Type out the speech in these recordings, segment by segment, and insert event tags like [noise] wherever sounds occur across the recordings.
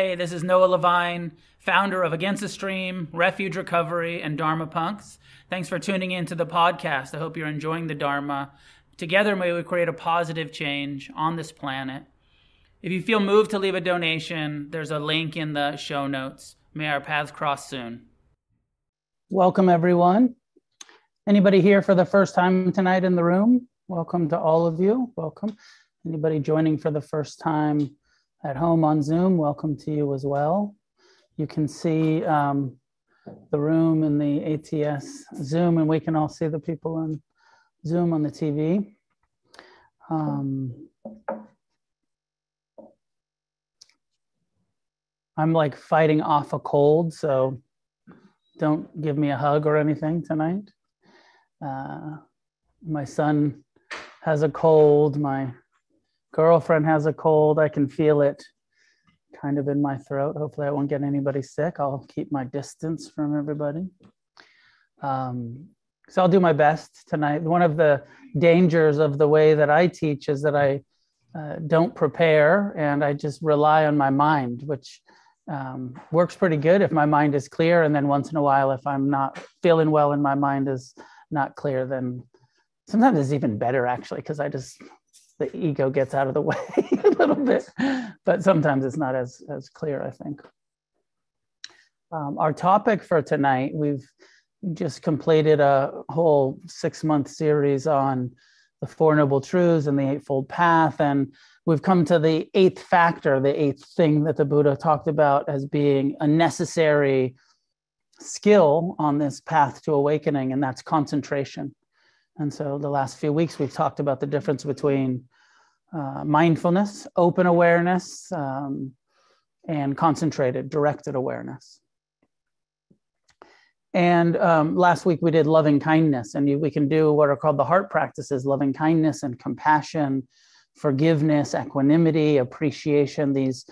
Hey, this is Noah Levine, founder of Against the Stream, Refuge Recovery, and Dharma Punks. Thanks for tuning in to the podcast. I hope you're enjoying the Dharma. Together, may we create a positive change on this planet. If you feel moved to leave a donation, there's a link in the show notes. May our paths cross soon. Welcome, everyone. Anybody here for the first time tonight in the room? Welcome to all of you. Welcome. Anybody joining for the first time at home on Zoom, welcome to you as well. You can see um, the room in the ATS Zoom, and we can all see the people on Zoom on the TV. Um, I'm like fighting off a cold, so don't give me a hug or anything tonight. Uh, my son has a cold. My girlfriend has a cold. I can feel it kind of in my throat. Hopefully, I won't get anybody sick. I'll keep my distance from everybody. Um, so I'll do my best tonight. One of the dangers of the way that I teach is that I uh, don't prepare and I just rely on my mind, which um, works pretty good if my mind is clear. And then once in a while, if I'm not feeling well and my mind is not clear, then sometimes it's even better actually, because I just the ego gets out of the [laughs] way a little bit, but sometimes it's not as, as clear, I think. Um, our topic for tonight, we've just completed a whole six month series on the Four Noble Truths and the Eightfold Path. And we've come to the eighth factor, the eighth thing that the Buddha talked about as being a necessary skill on this path to awakening, and that's concentration. And so the last few weeks, we've talked about the difference between uh, mindfulness, open awareness, um, and concentrated, directed awareness. And um, last week we did loving kindness, and you, we can do what are called the heart practices loving kindness and compassion, forgiveness, equanimity, appreciation, these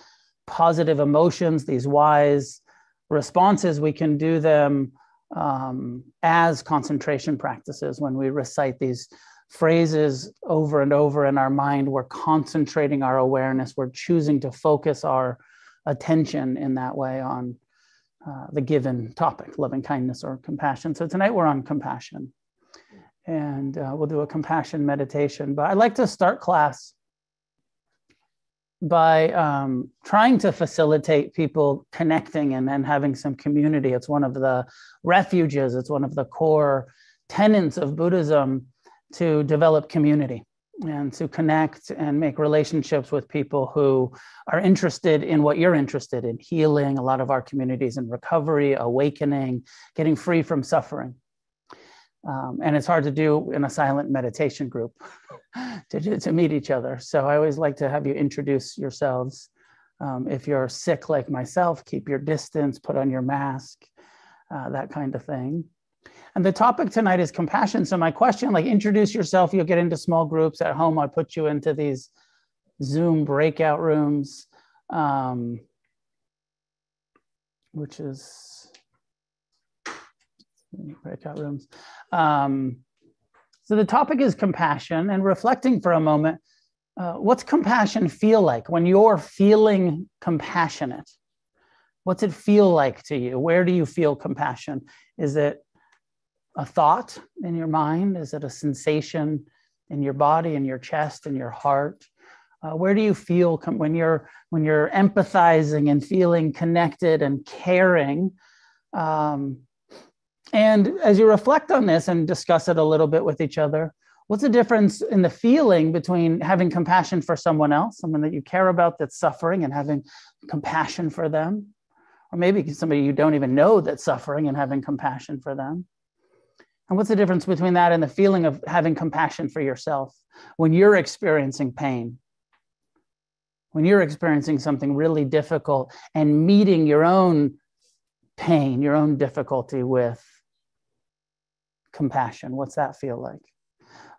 positive emotions, these wise responses. We can do them um, as concentration practices when we recite these phrases over and over in our mind. We're concentrating our awareness, we're choosing to focus our attention in that way on uh, the given topic, loving kindness or compassion. So tonight we're on compassion. And uh, we'll do a compassion meditation. But I'd like to start class by um, trying to facilitate people connecting and then having some community. It's one of the refuges, it's one of the core tenets of Buddhism to develop community and to connect and make relationships with people who are interested in what you're interested in healing a lot of our communities in recovery awakening getting free from suffering um, and it's hard to do in a silent meditation group [laughs] to, to meet each other so i always like to have you introduce yourselves um, if you're sick like myself keep your distance put on your mask uh, that kind of thing and the topic tonight is compassion. So my question, like introduce yourself, you'll get into small groups at home. I put you into these Zoom breakout rooms, um, which is breakout rooms. Um, so the topic is compassion and reflecting for a moment. Uh, what's compassion feel like when you're feeling compassionate? What's it feel like to you? Where do you feel compassion? Is it a thought in your mind? Is it a sensation in your body, in your chest, in your heart? Uh, where do you feel com- when you're when you're empathizing and feeling connected and caring? Um, and as you reflect on this and discuss it a little bit with each other, what's the difference in the feeling between having compassion for someone else, someone that you care about that's suffering, and having compassion for them? Or maybe somebody you don't even know that's suffering and having compassion for them. And what's the difference between that and the feeling of having compassion for yourself when you're experiencing pain? When you're experiencing something really difficult and meeting your own pain, your own difficulty with compassion, what's that feel like?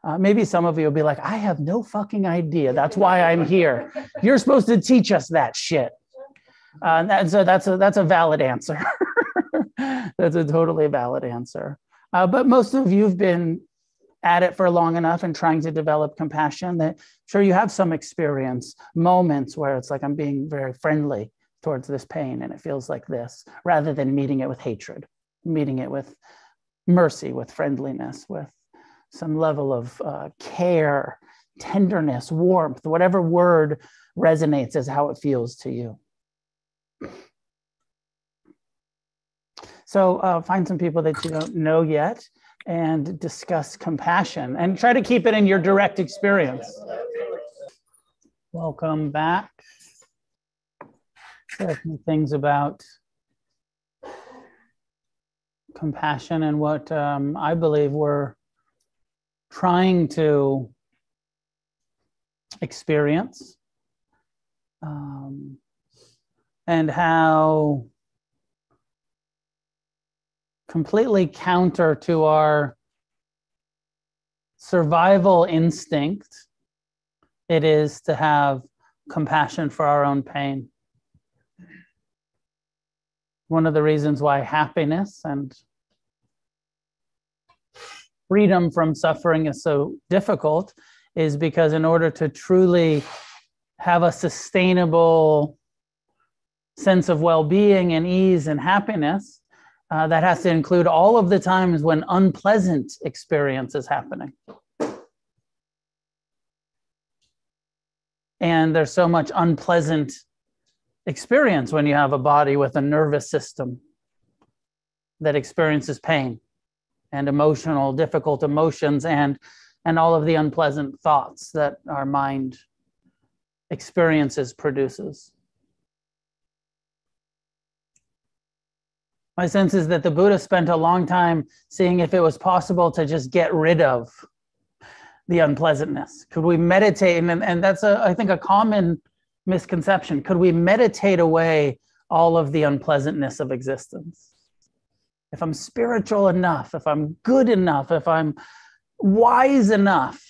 Uh, maybe some of you will be like, I have no fucking idea. That's why I'm here. You're supposed to teach us that shit. Uh, and so that's a, that's a valid answer. [laughs] that's a totally valid answer. Uh, but most of you have been at it for long enough and trying to develop compassion that sure you have some experience moments where it's like i'm being very friendly towards this pain and it feels like this, rather than meeting it with hatred, meeting it with mercy, with friendliness, with some level of uh, care, tenderness, warmth, whatever word resonates as how it feels to you. So uh, find some people that you don't know yet and discuss compassion and try to keep it in your direct experience. Welcome back. things about compassion and what um, I believe we're trying to experience, um, and how completely counter to our survival instinct it is to have compassion for our own pain. One of the reasons why happiness and freedom from suffering is so difficult is because, in order to truly have a sustainable sense of well being and ease and happiness, uh, that has to include all of the times when unpleasant experience is happening. And there's so much unpleasant experience when you have a body with a nervous system that experiences pain and emotional, difficult emotions and and all of the unpleasant thoughts that our mind experiences produces. My sense is that the Buddha spent a long time seeing if it was possible to just get rid of the unpleasantness? Could we meditate? And, and that's, a, I think, a common misconception. Could we meditate away all of the unpleasantness of existence? If I'm spiritual enough, if I'm good enough, if I'm wise enough,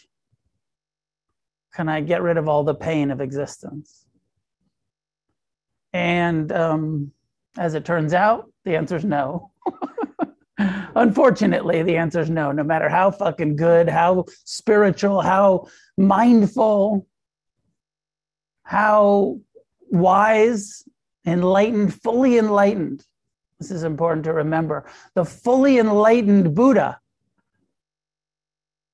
can I get rid of all the pain of existence? And um, as it turns out, the answer is no. [laughs] Unfortunately, the answer is no. No matter how fucking good, how spiritual, how mindful, how wise, enlightened, fully enlightened. This is important to remember. The fully enlightened Buddha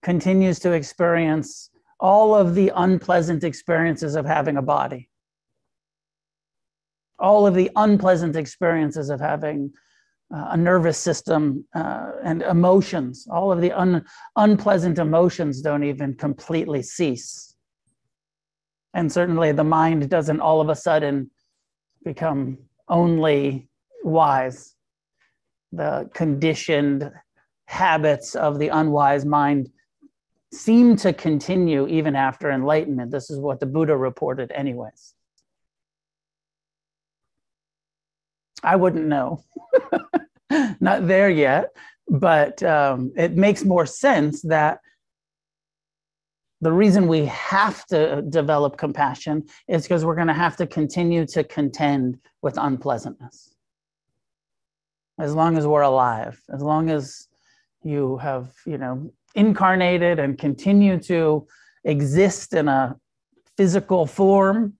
continues to experience all of the unpleasant experiences of having a body, all of the unpleasant experiences of having uh, a nervous system uh, and emotions. All of the un- unpleasant emotions don't even completely cease. And certainly the mind doesn't all of a sudden become only wise. The conditioned habits of the unwise mind seem to continue even after enlightenment. This is what the Buddha reported, anyways. I wouldn't know. [laughs] Not there yet, but um, it makes more sense that the reason we have to develop compassion is because we're going to have to continue to contend with unpleasantness. As long as we're alive, as long as you have, you know, incarnated and continue to exist in a physical form,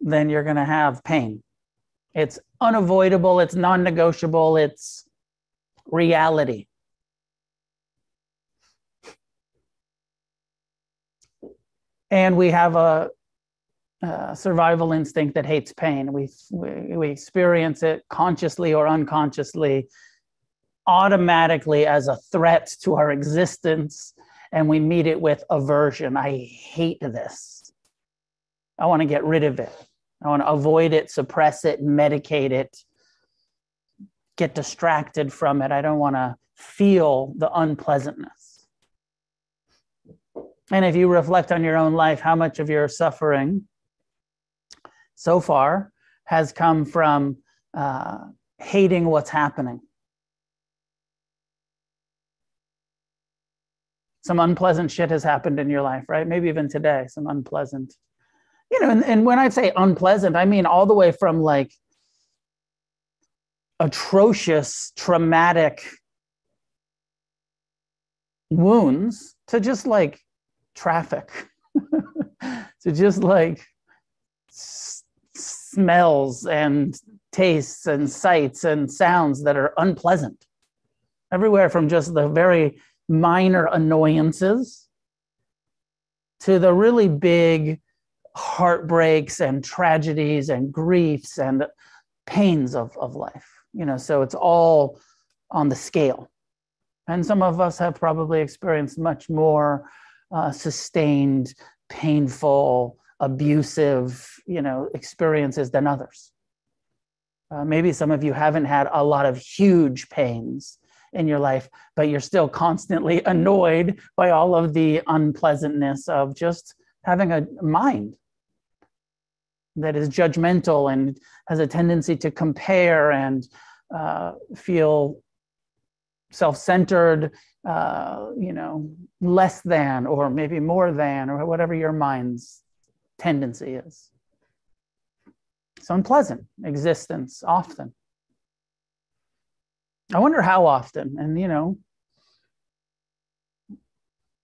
then you're going to have pain. It's unavoidable, it's non negotiable, it's reality. And we have a, a survival instinct that hates pain. We, we, we experience it consciously or unconsciously, automatically as a threat to our existence, and we meet it with aversion. I hate this. I want to get rid of it. I want to avoid it, suppress it, medicate it, get distracted from it. I don't want to feel the unpleasantness. And if you reflect on your own life, how much of your suffering so far has come from uh, hating what's happening? Some unpleasant shit has happened in your life, right? Maybe even today, some unpleasant you know, and, and when I say unpleasant, I mean all the way from like atrocious, traumatic wounds to just like traffic, [laughs] to just like smells and tastes and sights and sounds that are unpleasant. Everywhere from just the very minor annoyances to the really big heartbreaks and tragedies and griefs and pains of, of life. You know, so it's all on the scale. And some of us have probably experienced much more uh, sustained, painful, abusive, you know, experiences than others. Uh, maybe some of you haven't had a lot of huge pains in your life, but you're still constantly [laughs] annoyed by all of the unpleasantness of just having a mind that is judgmental and has a tendency to compare and uh, feel self-centered uh, you know less than or maybe more than or whatever your mind's tendency is it's unpleasant existence often i wonder how often and you know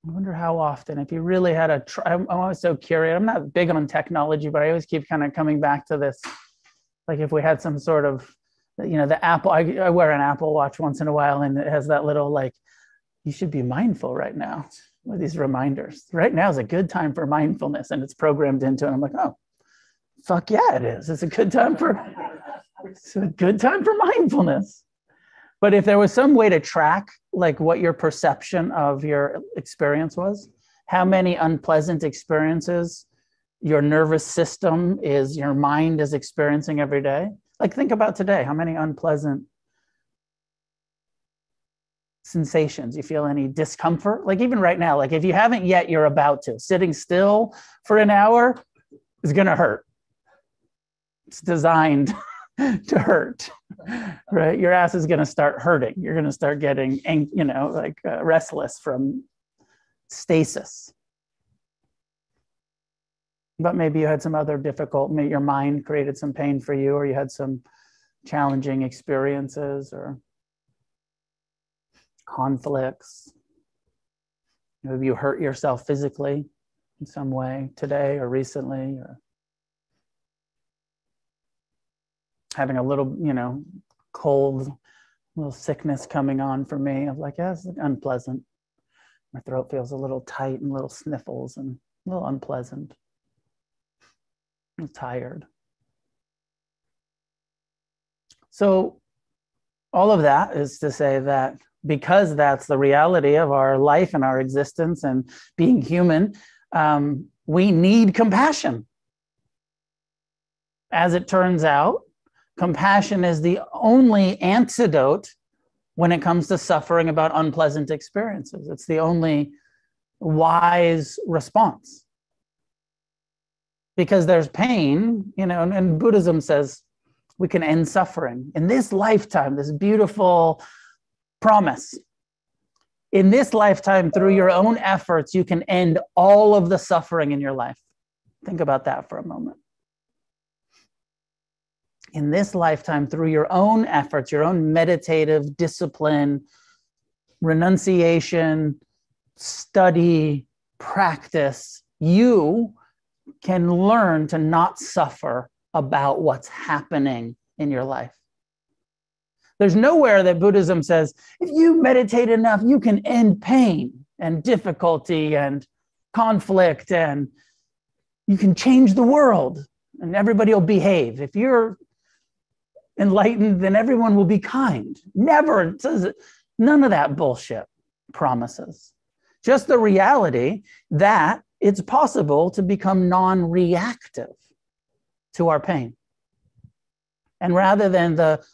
I wonder how often, if you really had a, try, I'm always so curious. I'm not big on technology, but I always keep kind of coming back to this. Like if we had some sort of, you know, the Apple, I, I wear an Apple watch once in a while and it has that little like, you should be mindful right now with these reminders. Right now is a good time for mindfulness and it's programmed into it. I'm like, oh, fuck yeah, it is. It's a good time for, it's a good time for mindfulness. But if there was some way to track like what your perception of your experience was, how many unpleasant experiences your nervous system is, your mind is experiencing every day. Like think about today, how many unpleasant sensations. You feel any discomfort? Like even right now like if you haven't yet you're about to. Sitting still for an hour is going to hurt. It's designed [laughs] to hurt right? Your ass is going to start hurting. You're going to start getting you know like uh, restless from stasis. But maybe you had some other difficult maybe your mind created some pain for you or you had some challenging experiences or conflicts maybe you hurt yourself physically in some way today or recently or having a little, you know, cold, little sickness coming on for me. I'm like, yeah, it's unpleasant. My throat feels a little tight and little sniffles and a little unpleasant. I'm tired. So, all of that is to say that because that's the reality of our life and our existence and being human, um, we need compassion. As it turns out, compassion is the only antidote when it comes to suffering about unpleasant experiences. It's the only wise response. Because there's pain, you know, and, and Buddhism says we can end suffering in this lifetime, this beautiful promise. In this lifetime, through your own efforts, you can end all of the suffering in your life. Think about that for a moment in this lifetime through your own efforts, your own meditative discipline, renunciation, study, practice, you can learn to not suffer about what's happening in your life. There's nowhere that Buddhism says if you meditate enough, you can end pain and difficulty and conflict and you can change the world and everybody will behave. If you're enlightened, then everyone will be kind. Never says. None of that bullshit promises. Just the reality that it's possible to become non reactive to our pain. And rather than the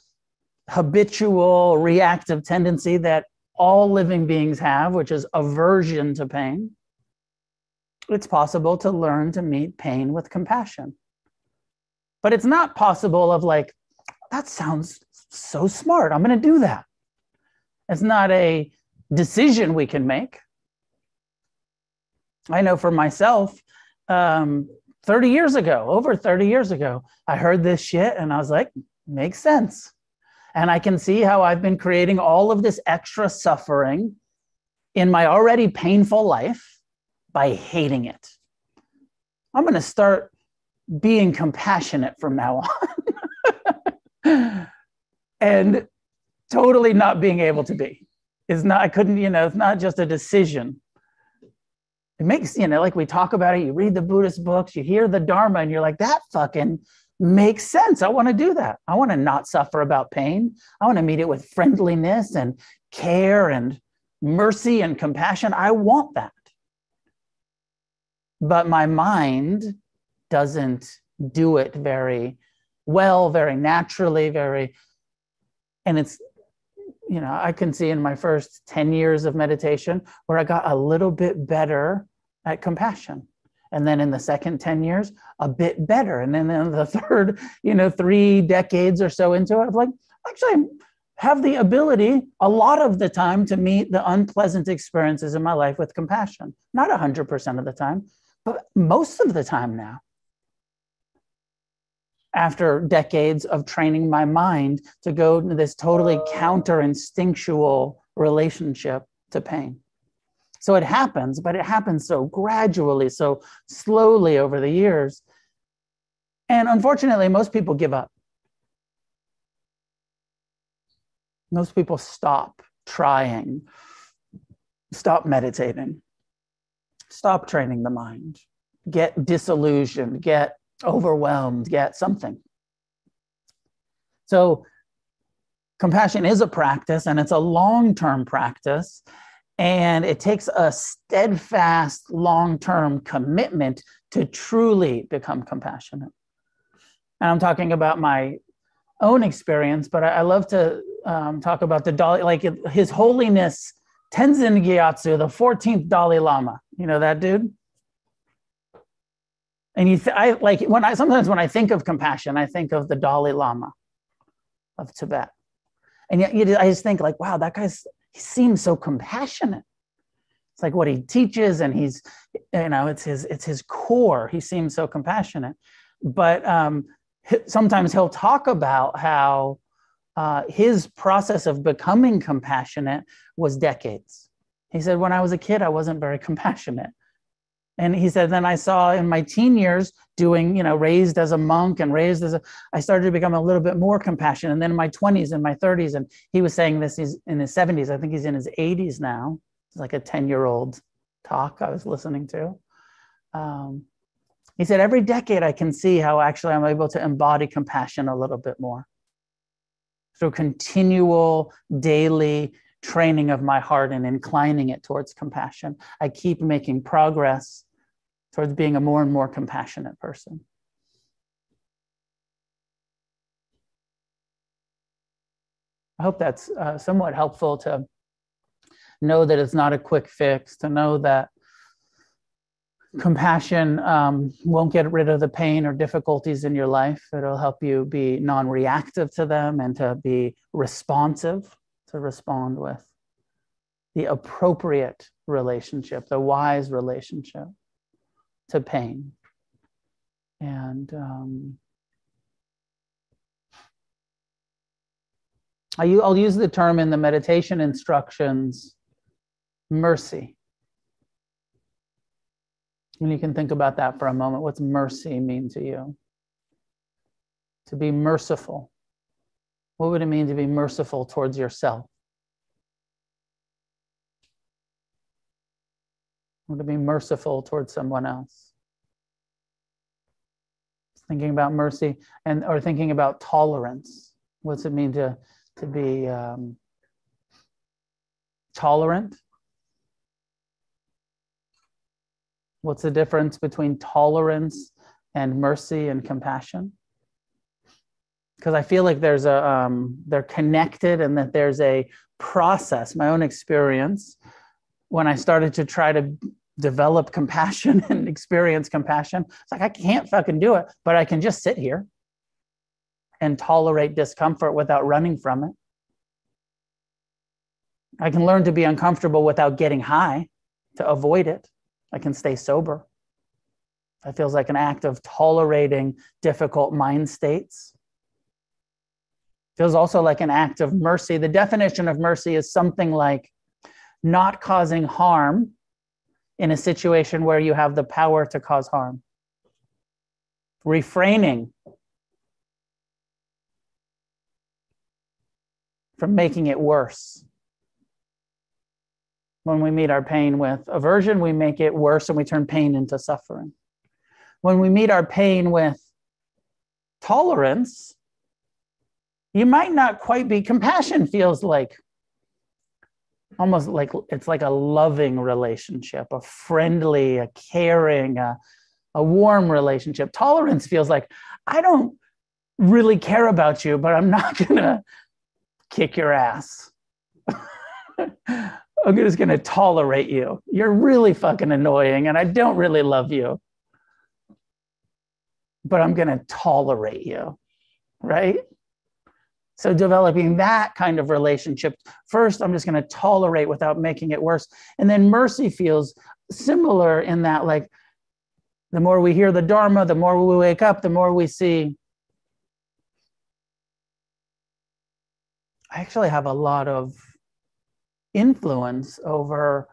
habitual reactive tendency that all living beings have, which is aversion to pain, it's possible to learn to meet pain with compassion. But it's not possible of like, that sounds so smart. I'm going to do that. It's not a decision we can make. I know for myself, um, 30 years ago, over 30 years ago, I heard this shit and I was like, makes sense. And I can see how I've been creating all of this extra suffering in my already painful life by hating it. I'm going to start being compassionate from now on. [laughs] and totally not being able to be is not, I couldn't, you know, it's not just a decision. It makes, you know, like we talk about it, you read the Buddhist books, you hear the Dharma, and you're like, that fucking makes sense. I want to do that. I want to not suffer about pain. I want to meet it with friendliness and care and mercy and compassion. I want that. But my mind doesn't do it very well, very naturally, very, and it's, you know, I can see in my first 10 years of meditation where I got a little bit better at compassion. And then in the second 10 years, a bit better. And then in the [laughs] third, you know, three decades or so into it, I'm like, actually, have the ability a lot of the time to meet the unpleasant experiences in my life with compassion. Not 100% of the time, but most of the time now. After decades of training my mind to go to this totally counter instinctual relationship to pain. So it happens, but it happens so gradually, so slowly over the years. And unfortunately, most people give up. Most people stop trying, stop meditating, stop training the mind, get disillusioned, get overwhelmed, get something. So, compassion is a practice and it's a long term practice. And it takes a steadfast, long term commitment to truly become compassionate. And I'm talking about my own experience, but I, I love to um, talk about the Dalai, like His Holiness Tenzin Gyatso, the 14th Dalai Lama. You know that dude? And you, th- I like when I sometimes when I think of compassion, I think of the Dalai Lama of Tibet, and yet I just think like, wow, that guy's he seems so compassionate. It's like what he teaches, and he's, you know, it's his it's his core. He seems so compassionate, but um, sometimes he'll talk about how uh, his process of becoming compassionate was decades. He said, when I was a kid, I wasn't very compassionate. And he said, then I saw in my teen years doing, you know, raised as a monk and raised as a, I started to become a little bit more compassionate. And then in my 20s and my 30s, and he was saying this, he's in his 70s. I think he's in his 80s now. It's like a 10 year old talk I was listening to. Um, he said, every decade I can see how actually I'm able to embody compassion a little bit more through continual daily training of my heart and inclining it towards compassion. I keep making progress towards being a more and more compassionate person. I hope that's uh, somewhat helpful to know that it's not a quick fix, to know that compassion um, won't get rid of the pain or difficulties in your life. It'll help you be non reactive to them and to be responsive, to respond with the appropriate relationship, the wise relationship to pain. And um, I'll use the term in the meditation instructions mercy. And you can think about that for a moment. What's mercy mean to you? To be merciful. What would it mean to be merciful towards yourself? Or to be merciful towards someone else? Thinking about mercy and or thinking about tolerance. What's it mean to to be um, tolerant What's the difference between tolerance and mercy and compassion? Because I feel like there's a um, they're connected and that there's a process. My own experience when I started to try to develop compassion [laughs] and experience compassion, it's like I can't fucking do it, but I can just sit here and tolerate discomfort without running from it. I can learn to be uncomfortable without getting high to avoid it. I can stay sober. It feels like an act of tolerating difficult mind states. Feels also like an act of mercy. The definition of mercy is something like not causing harm in a situation where you have the power to cause harm. refraining from making it worse. When we meet our pain with aversion, we make it worse and we turn pain into suffering. When we meet our pain with tolerance, you might not quite be. Compassion feels like almost like it's like a loving relationship, a friendly, a caring, a, a warm relationship. Tolerance feels like I don't really care about you, but I'm not [laughs] gonna kick your ass. [laughs] I'm just gonna tolerate you. You're really fucking annoying, and I don't really love you, but I'm gonna tolerate you, right? So developing that kind of relationship. First, I'm just going to tolerate without making it worse. And then mercy feels similar in that, like, the more we hear the Dharma, the more we wake up, the more we see. I actually have a lot of influence over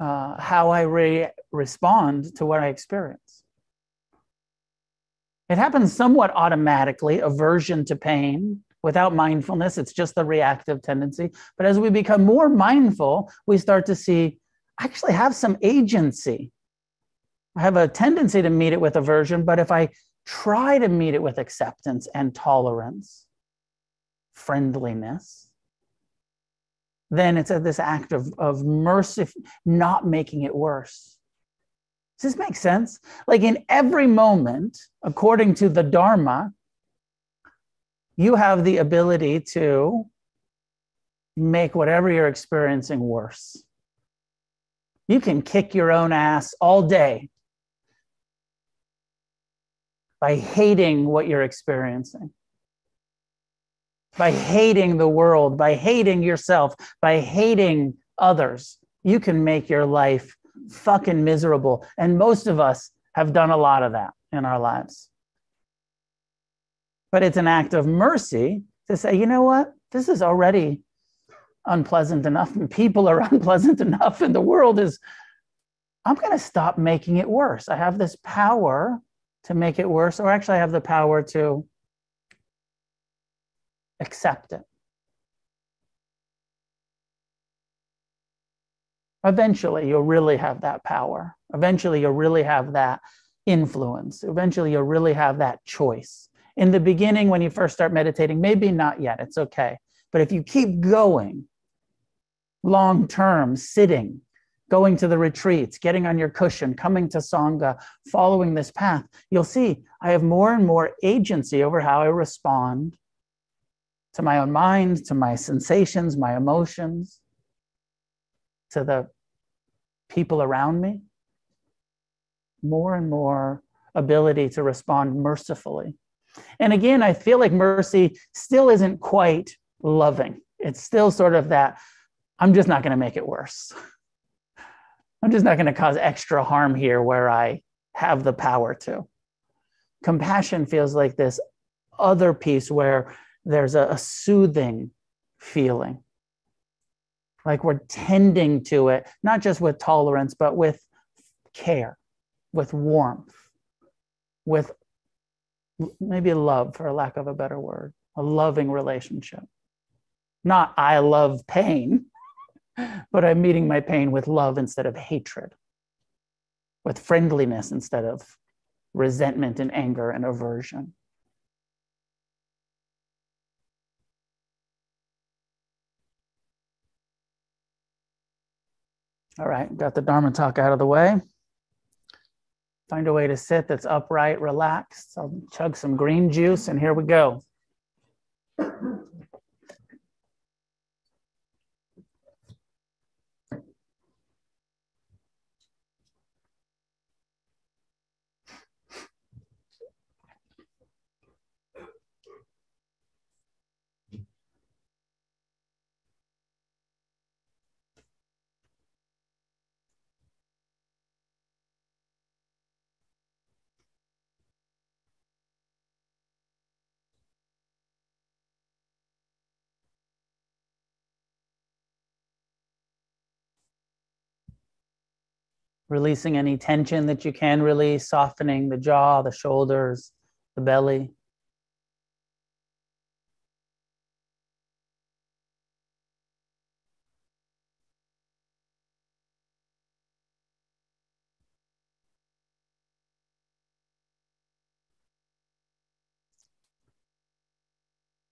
uh, how I re- respond to what I experience. It happens somewhat automatically aversion to pain, Without mindfulness, it's just the reactive tendency. But as we become more mindful, we start to see I actually have some agency. I have a tendency to meet it with aversion, but if I try to meet it with acceptance and tolerance, friendliness, then it's a, this act of, of mercy, not making it worse. Does this make sense? Like in every moment, according to the Dharma, you have the ability to make whatever you're experiencing worse. You can kick your own ass all day by hating what you're experiencing, by hating the world, by hating yourself, by hating others. You can make your life fucking miserable. And most of us have done a lot of that in our lives but it's an act of mercy to say, you know what, this is already unpleasant enough, and people are [laughs] unpleasant enough, and the world is, I'm going to stop making it worse. I have this power to make it worse, or actually, I have the power to accept it. Eventually, you'll really have that power. Eventually, you'll really have that influence. Eventually, you'll really have that choice in the beginning when you first start meditating, maybe not yet, it's okay. But if you keep going long term, sitting, going to the retreats, getting on your cushion, coming to Sangha, following this path, you'll see I have more and more agency over how I respond to my own mind, to my sensations, my emotions, to the people around me. More and more ability to respond mercifully and again, I feel like mercy still isn't quite loving. It's still sort of that I'm just not going to make it worse. I'm just not going to cause extra harm here where I have the power to. Compassion feels like this other piece where there's a, a soothing feeling. Like we're tending to it, not just with tolerance, but with care, with warmth, with maybe love for lack of a better word, a loving relationship. Not I love pain, [laughs] but I'm meeting my pain with love instead of hatred, with friendliness instead of resentment and anger and aversion. All right, got the Dharma talk out of the way. Find a way to sit that's upright, relaxed. I'll chug some green juice, and here we go. Releasing any tension that you can release, softening the jaw, the shoulders, the belly.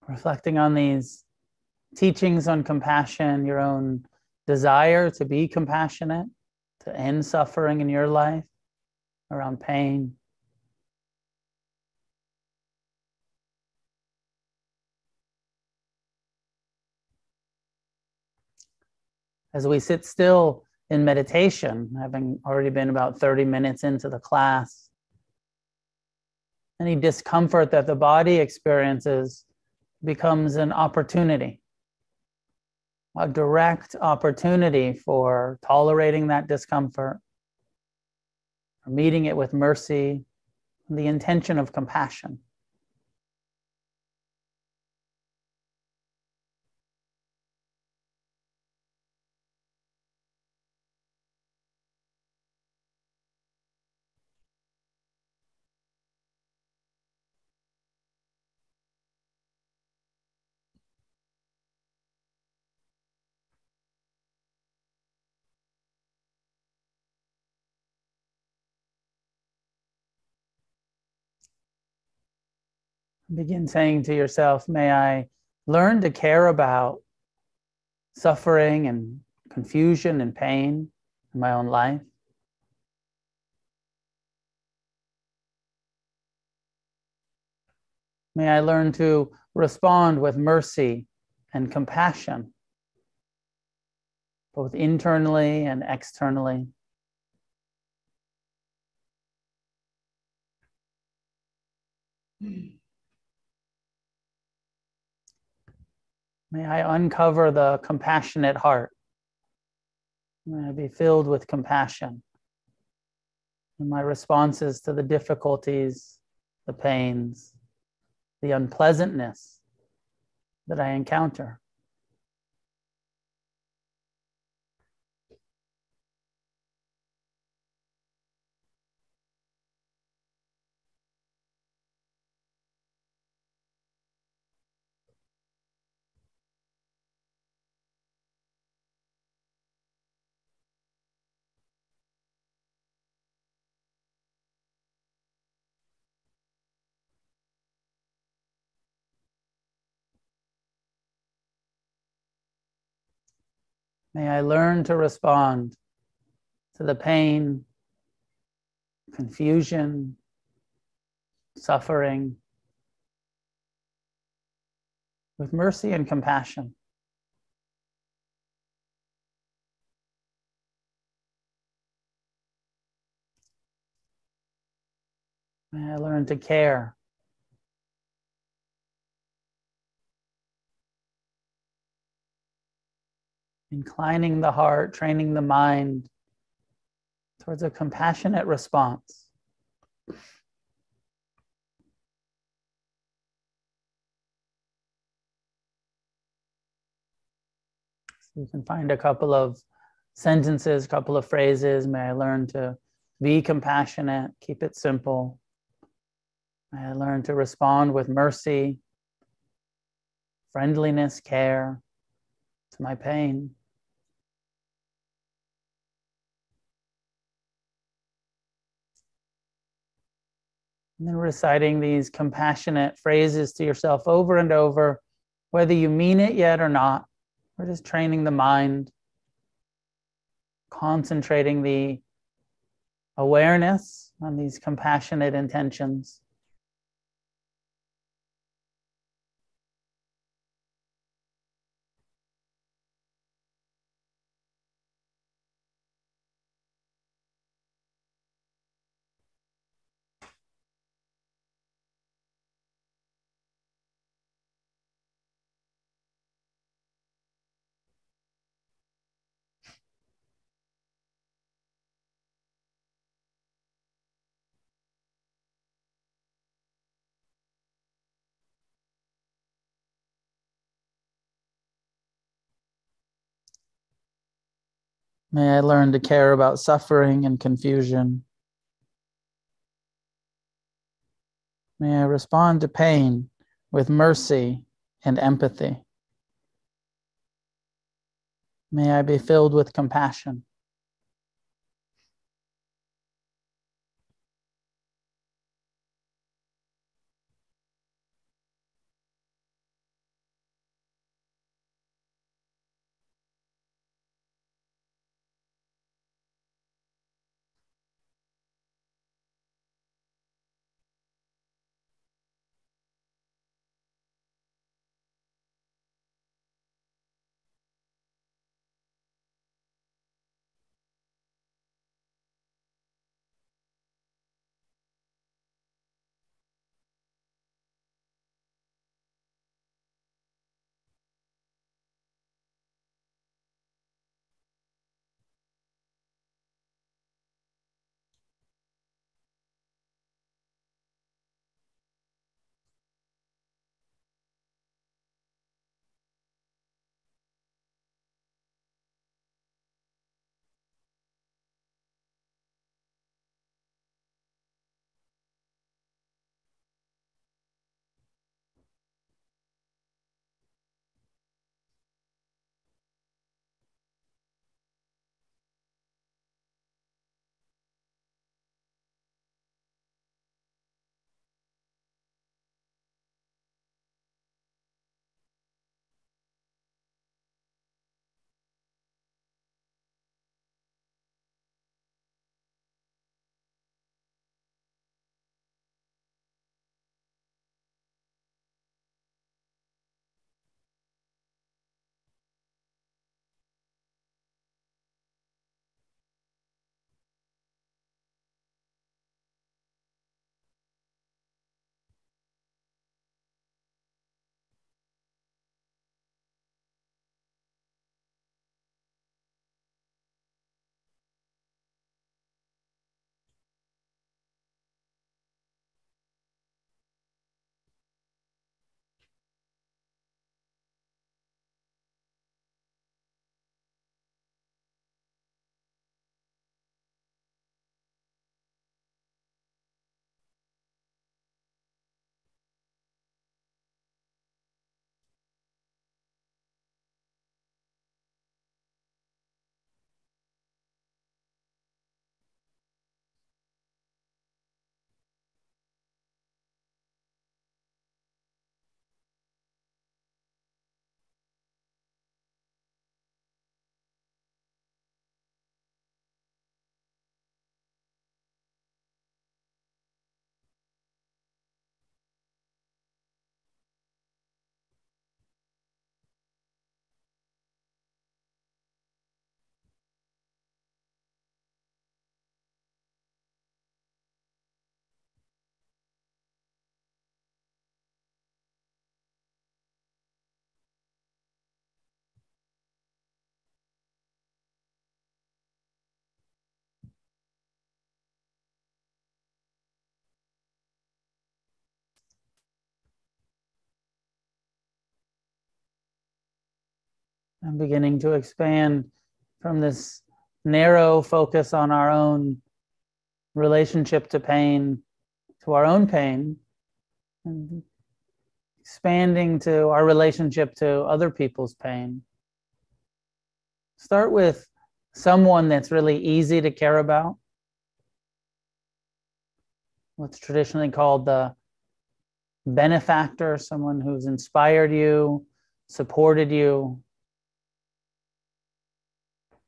reflecting on these teachings on compassion, your own desire to be compassionate, to end suffering in your life around pain. As we sit still in meditation, having already been about 30 minutes into the class, any discomfort that the body experiences becomes an opportunity, a direct opportunity for tolerating that discomfort, for meeting it with mercy, the intention of compassion. Begin saying to yourself, may I learn to care about suffering and confusion and pain in my own life. May I learn to respond with mercy and compassion, both internally and externally. Hmm. May I uncover the compassionate heart. May I be filled with compassion in my responses to the difficulties, the pains, the unpleasantness that I encounter. May I learn to respond to the pain, confusion, suffering with mercy and compassion. May I learn to care inclining the heart, training the mind towards a compassionate response. So you can find a couple of sentences, a couple of phrases. May I learn to be compassionate, keep it simple. May I learn to respond with mercy, friendliness, care to my pain. And then reciting these compassionate phrases to yourself over and over, whether you mean it yet or not. We're just training the mind, concentrating the awareness on these compassionate intentions. May I learn to care about suffering and confusion. May I respond to pain with mercy and empathy. May I be filled with compassion. I'm beginning to expand from this narrow focus on our own relationship to pain to our own pain and expanding to our relationship to other people's pain. Start with someone that's really easy to care about. What's traditionally called the benefactor, someone who's inspired you, supported you,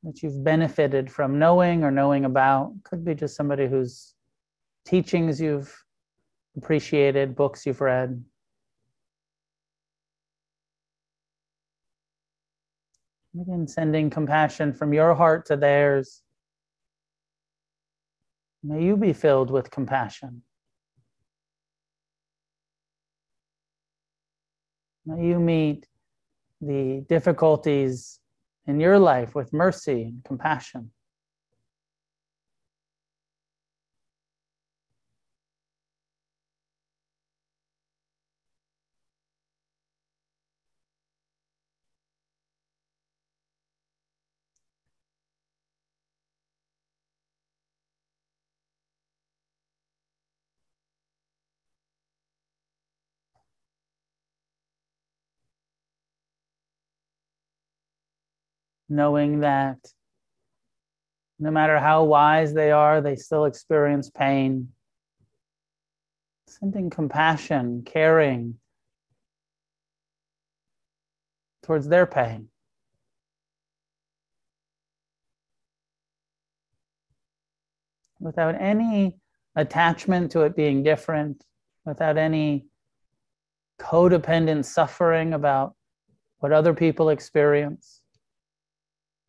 that you've benefited from knowing or knowing about. Could be just somebody whose teachings you've appreciated, books you've read. Again, sending compassion from your heart to theirs. May you be filled with compassion. May you meet the difficulties in your life with mercy and compassion. Knowing that no matter how wise they are, they still experience pain. Sending compassion, caring towards their pain. Without any attachment to it being different, without any codependent suffering about what other people experience.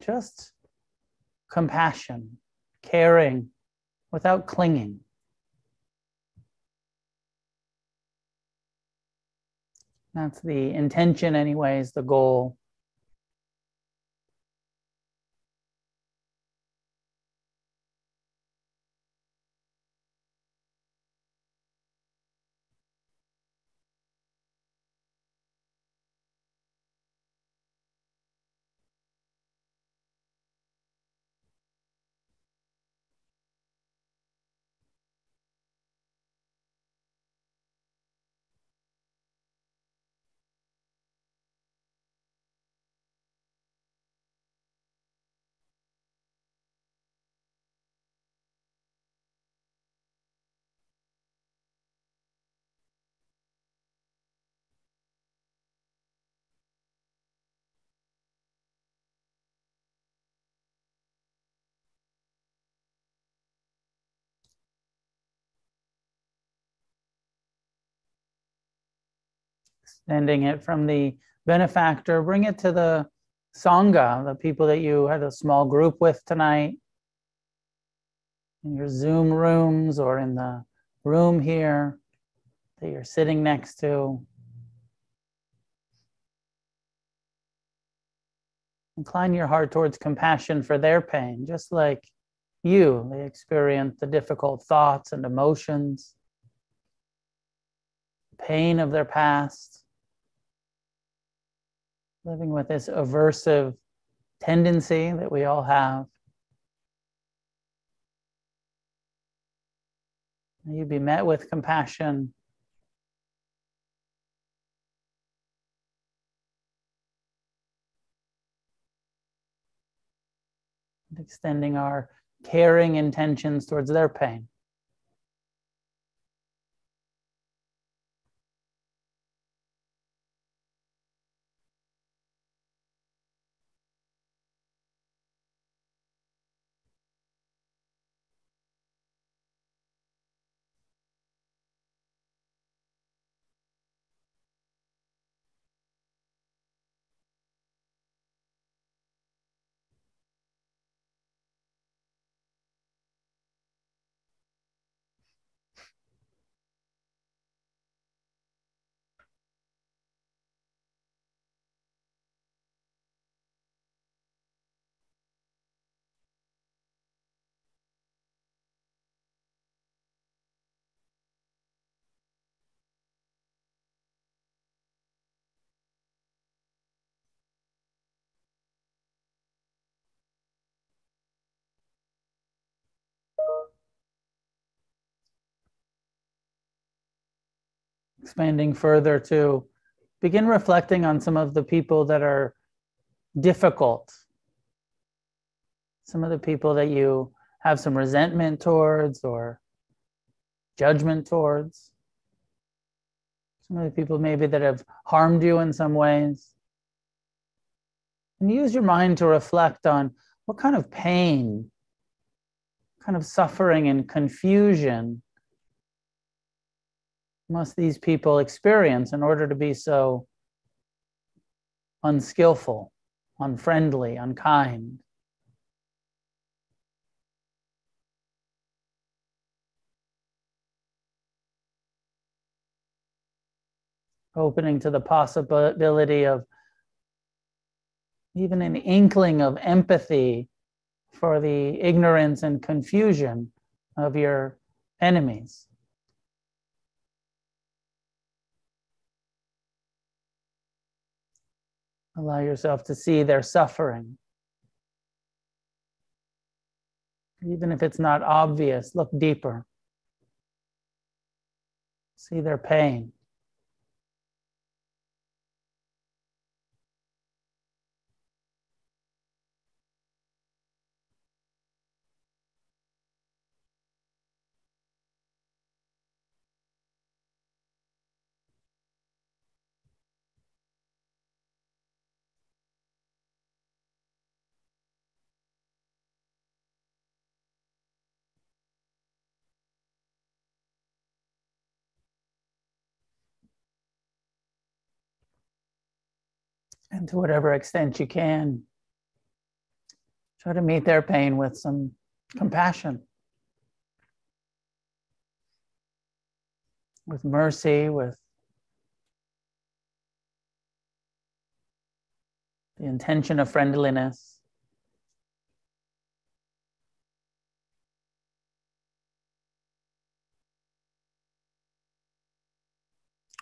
Just compassion, caring, without clinging. That's the intention, anyways, the goal. Extending it from the benefactor, bring it to the Sangha, the people that you had a small group with tonight, in your Zoom rooms or in the room here that you're sitting next to. Incline your heart towards compassion for their pain, just like you. They experience the difficult thoughts and emotions, pain of their past living with this aversive tendency that we all have. May you be met with compassion. And Extending our caring intentions towards their pain. Expanding further to begin reflecting on some of the people that are difficult, some of the people that you have some resentment towards or judgment towards, some of the people maybe that have harmed you in some ways. And use your mind to reflect on what kind of pain, kind of suffering and confusion must these people experience in order to be so unskillful, unfriendly, unkind? Opening to the possibility of even an inkling of empathy for the ignorance and confusion of your enemies. Allow yourself to see their suffering. Even if it's not obvious, look deeper. See their pain. And to whatever extent you can, try to meet their pain with some compassion, with mercy, with the intention of friendliness.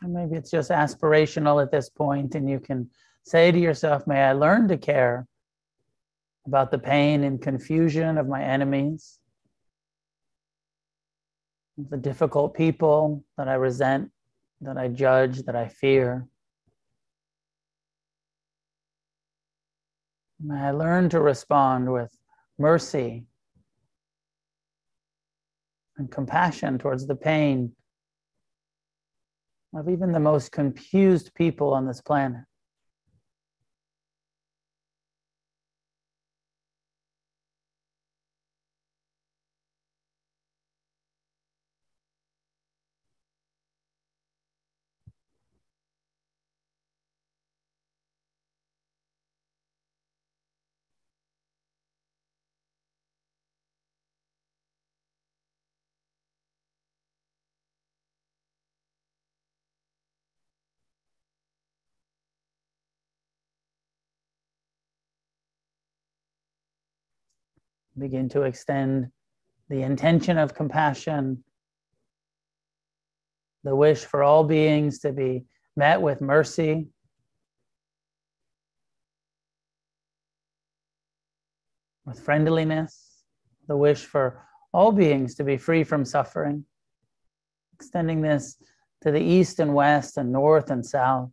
And maybe it's just aspirational at this point, and you can say to yourself, May I learn to care about the pain and confusion of my enemies, the difficult people that I resent, that I judge, that I fear. May I learn to respond with mercy and compassion towards the pain of even the most confused people on this planet. Begin to extend the intention of compassion, the wish for all beings to be met with mercy. With friendliness, the wish for all beings to be free from suffering, extending this to the east and west and north and south.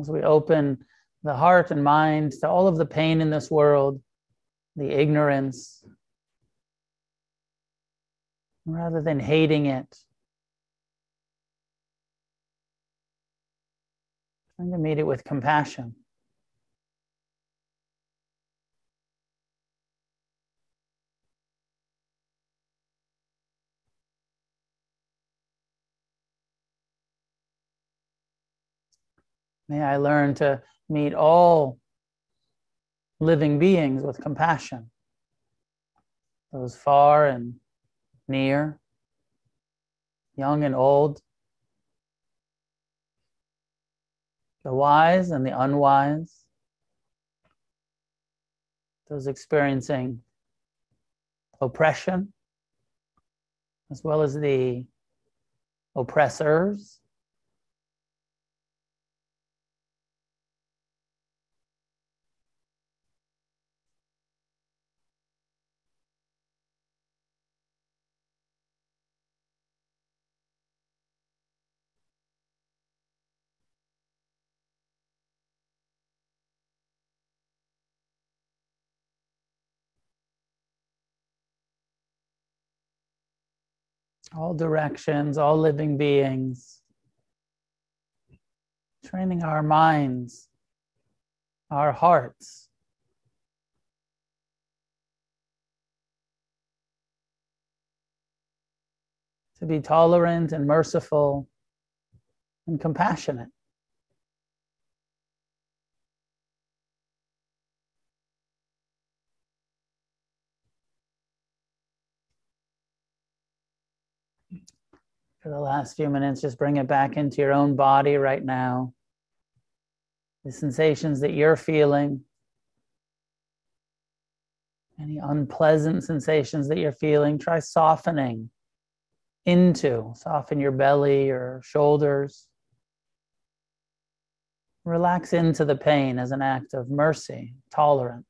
As we open the heart and mind to all of the pain in this world, the ignorance, rather than hating it. Trying to meet it with compassion. May I learn to meet all living beings with compassion, those far and near, young and old, the wise and the unwise, those experiencing oppression, as well as the oppressors. All directions, all living beings, training our minds, our hearts. To be tolerant and merciful and compassionate. For the last few minutes, just bring it back into your own body right now. The sensations that you're feeling, any unpleasant sensations that you're feeling, try softening into, soften your belly or shoulders. Relax into the pain as an act of mercy, tolerance.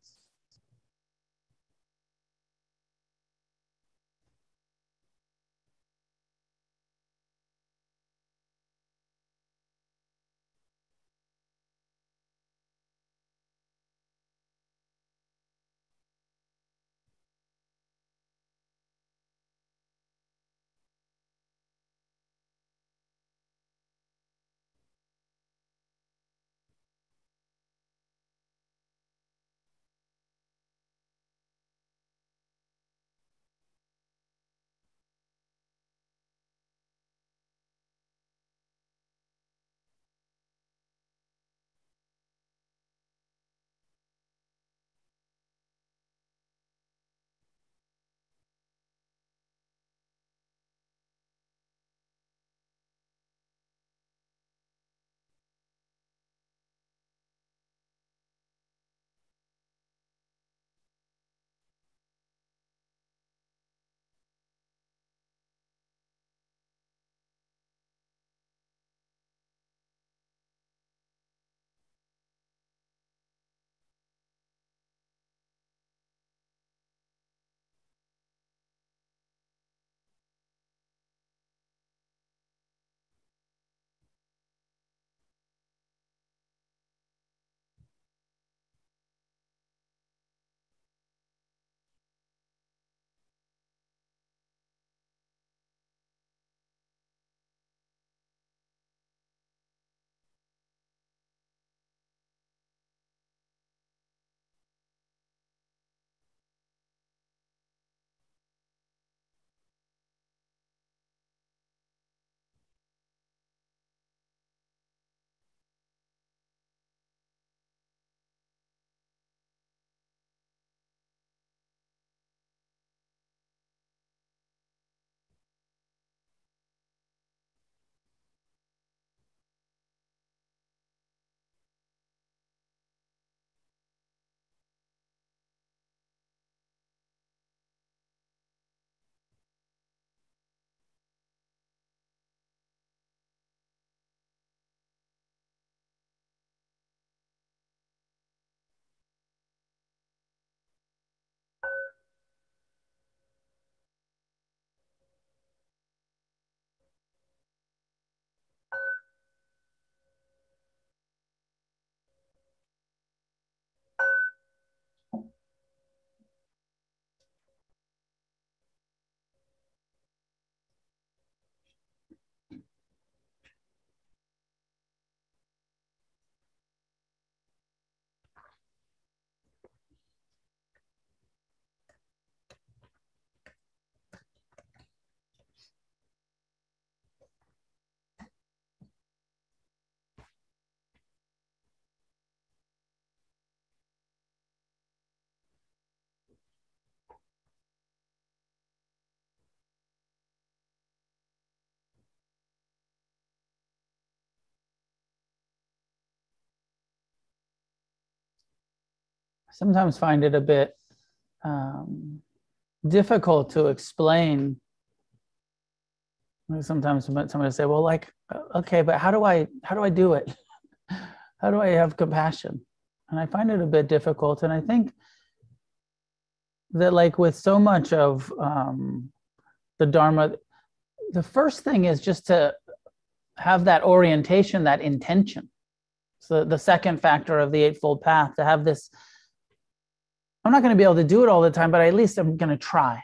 Sometimes find it a bit um, difficult to explain. Sometimes somebody say, "Well, like, uh, okay, but how do I how do I do it? [laughs] how do I have compassion?" And I find it a bit difficult. And I think that, like, with so much of um, the Dharma, the first thing is just to have that orientation, that intention. So the second factor of the Eightfold Path to have this I'm not going to be able to do it all the time, but at least I'm going to try.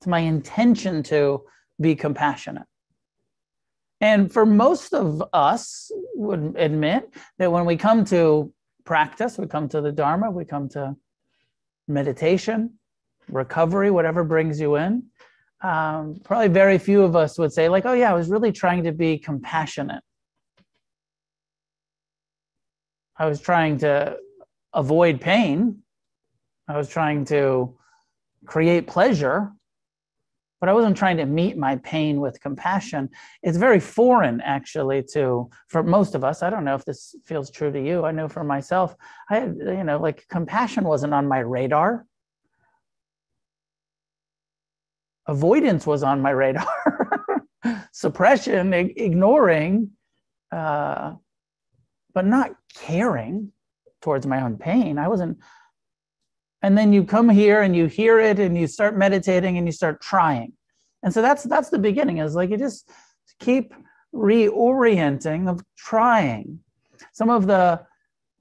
It's my intention to be compassionate. And for most of us, would admit that when we come to practice, we come to the Dharma, we come to meditation, recovery, whatever brings you in. Um, probably very few of us would say, like, oh, yeah, I was really trying to be compassionate. I was trying to avoid pain. I was trying to create pleasure, but I wasn't trying to meet my pain with compassion. It's very foreign, actually, to for most of us. I don't know if this feels true to you. I know for myself, I had, you know, like compassion wasn't on my radar. Avoidance was on my radar. [laughs] Suppression, ignoring, uh, but not caring towards my own pain. I wasn't and then you come here and you hear it and you start meditating and you start trying. And so that's that's the beginning is like you just keep reorienting of trying. Some of the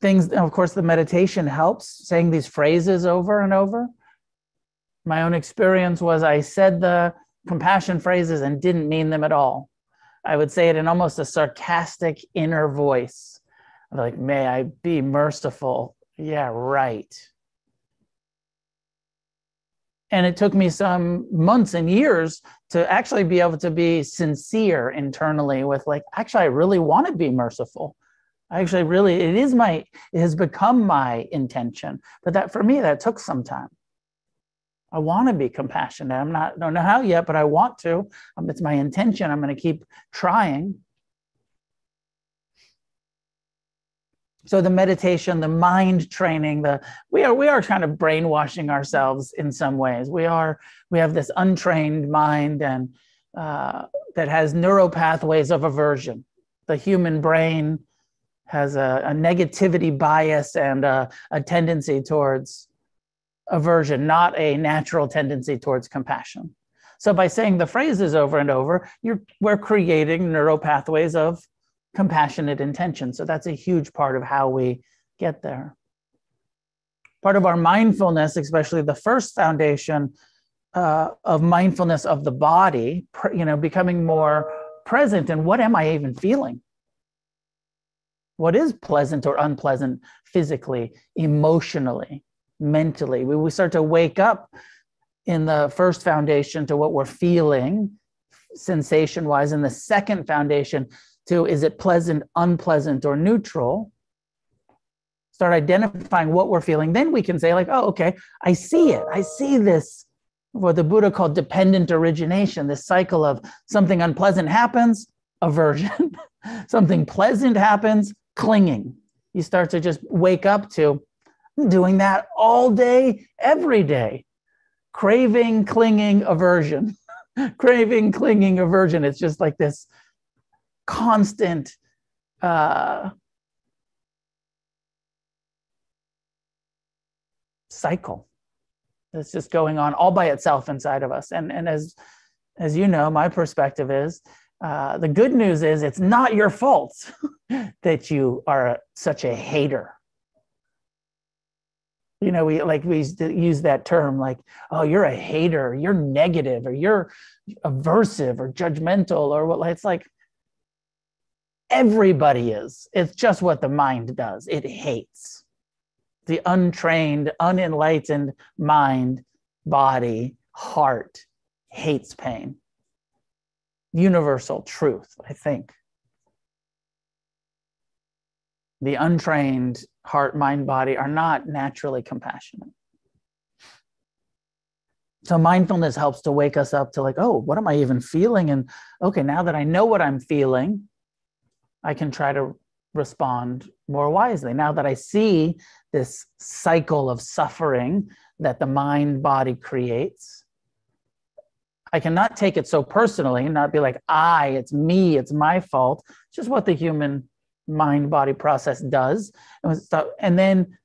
things of course the meditation helps saying these phrases over and over. My own experience was i said the compassion phrases and didn't mean them at all. I would say it in almost a sarcastic inner voice. Like may i be merciful? Yeah right and it took me some months and years to actually be able to be sincere internally with like actually i really want to be merciful. I actually really it is my it has become my intention. But that for me that took some time. I want to be compassionate. I'm not don't know how yet but i want to. Um, it's my intention. I'm going to keep trying so the meditation the mind training the we are we are kind of brainwashing ourselves in some ways. We are we have this untrained mind and uh, that has neural pathways of aversion. The human brain has a, a negativity bias and a, a tendency towards aversion not a natural tendency towards compassion. So by saying the phrases over and over you're we're creating neural pathways of compassionate intention. So that's a huge part of how we get there. Part of our mindfulness, especially the first foundation uh, of mindfulness of the body, you know, becoming more present and what am I even feeling? What is pleasant or unpleasant physically, emotionally, mentally? We, we start to wake up in the first foundation to what we're feeling sensation wise. In the second foundation, to is it pleasant, unpleasant, or neutral? Start identifying what we're feeling. Then we can say, like, oh, okay, I see it. I see this, what the Buddha called dependent origination, this cycle of something unpleasant happens, aversion, [laughs] something pleasant happens, clinging. You start to just wake up to doing that all day, every day. Craving, clinging, aversion. [laughs] Craving, clinging, aversion. It's just like this constant uh, cycle that's just going on all by itself inside of us. And, and as, as you know, my perspective is uh, the good news is it's not your fault [laughs] that you are such a hater. You know, we like we use that term like, oh, you're a hater, you're negative, or you're aversive, or judgmental, or what. It's like, Everybody is. It's just what the mind does. It hates. The untrained, unenlightened mind, body, heart hates pain. Universal truth, I think. The untrained heart, mind, body are not naturally compassionate. So mindfulness helps to wake us up to like, oh, what am I even feeling? And okay, now that I know what I'm feeling, I can try to respond more wisely. Now that I see this cycle of suffering that the mind body creates, I cannot take it so personally and not be like, I, it's me, it's my fault. It's just what the human mind body process does. And then,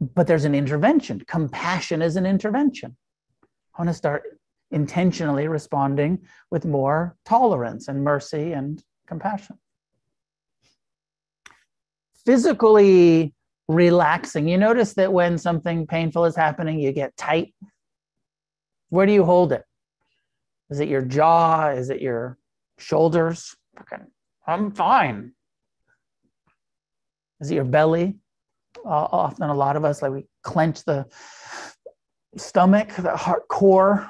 but there's an intervention. Compassion is an intervention. I want to start intentionally responding with more tolerance and mercy and compassion. Physically relaxing. You notice that when something painful is happening, you get tight. Where do you hold it? Is it your jaw? Is it your shoulders? Okay. I'm fine. Is it your belly? Uh, often, a lot of us, like we clench the stomach, the heart core.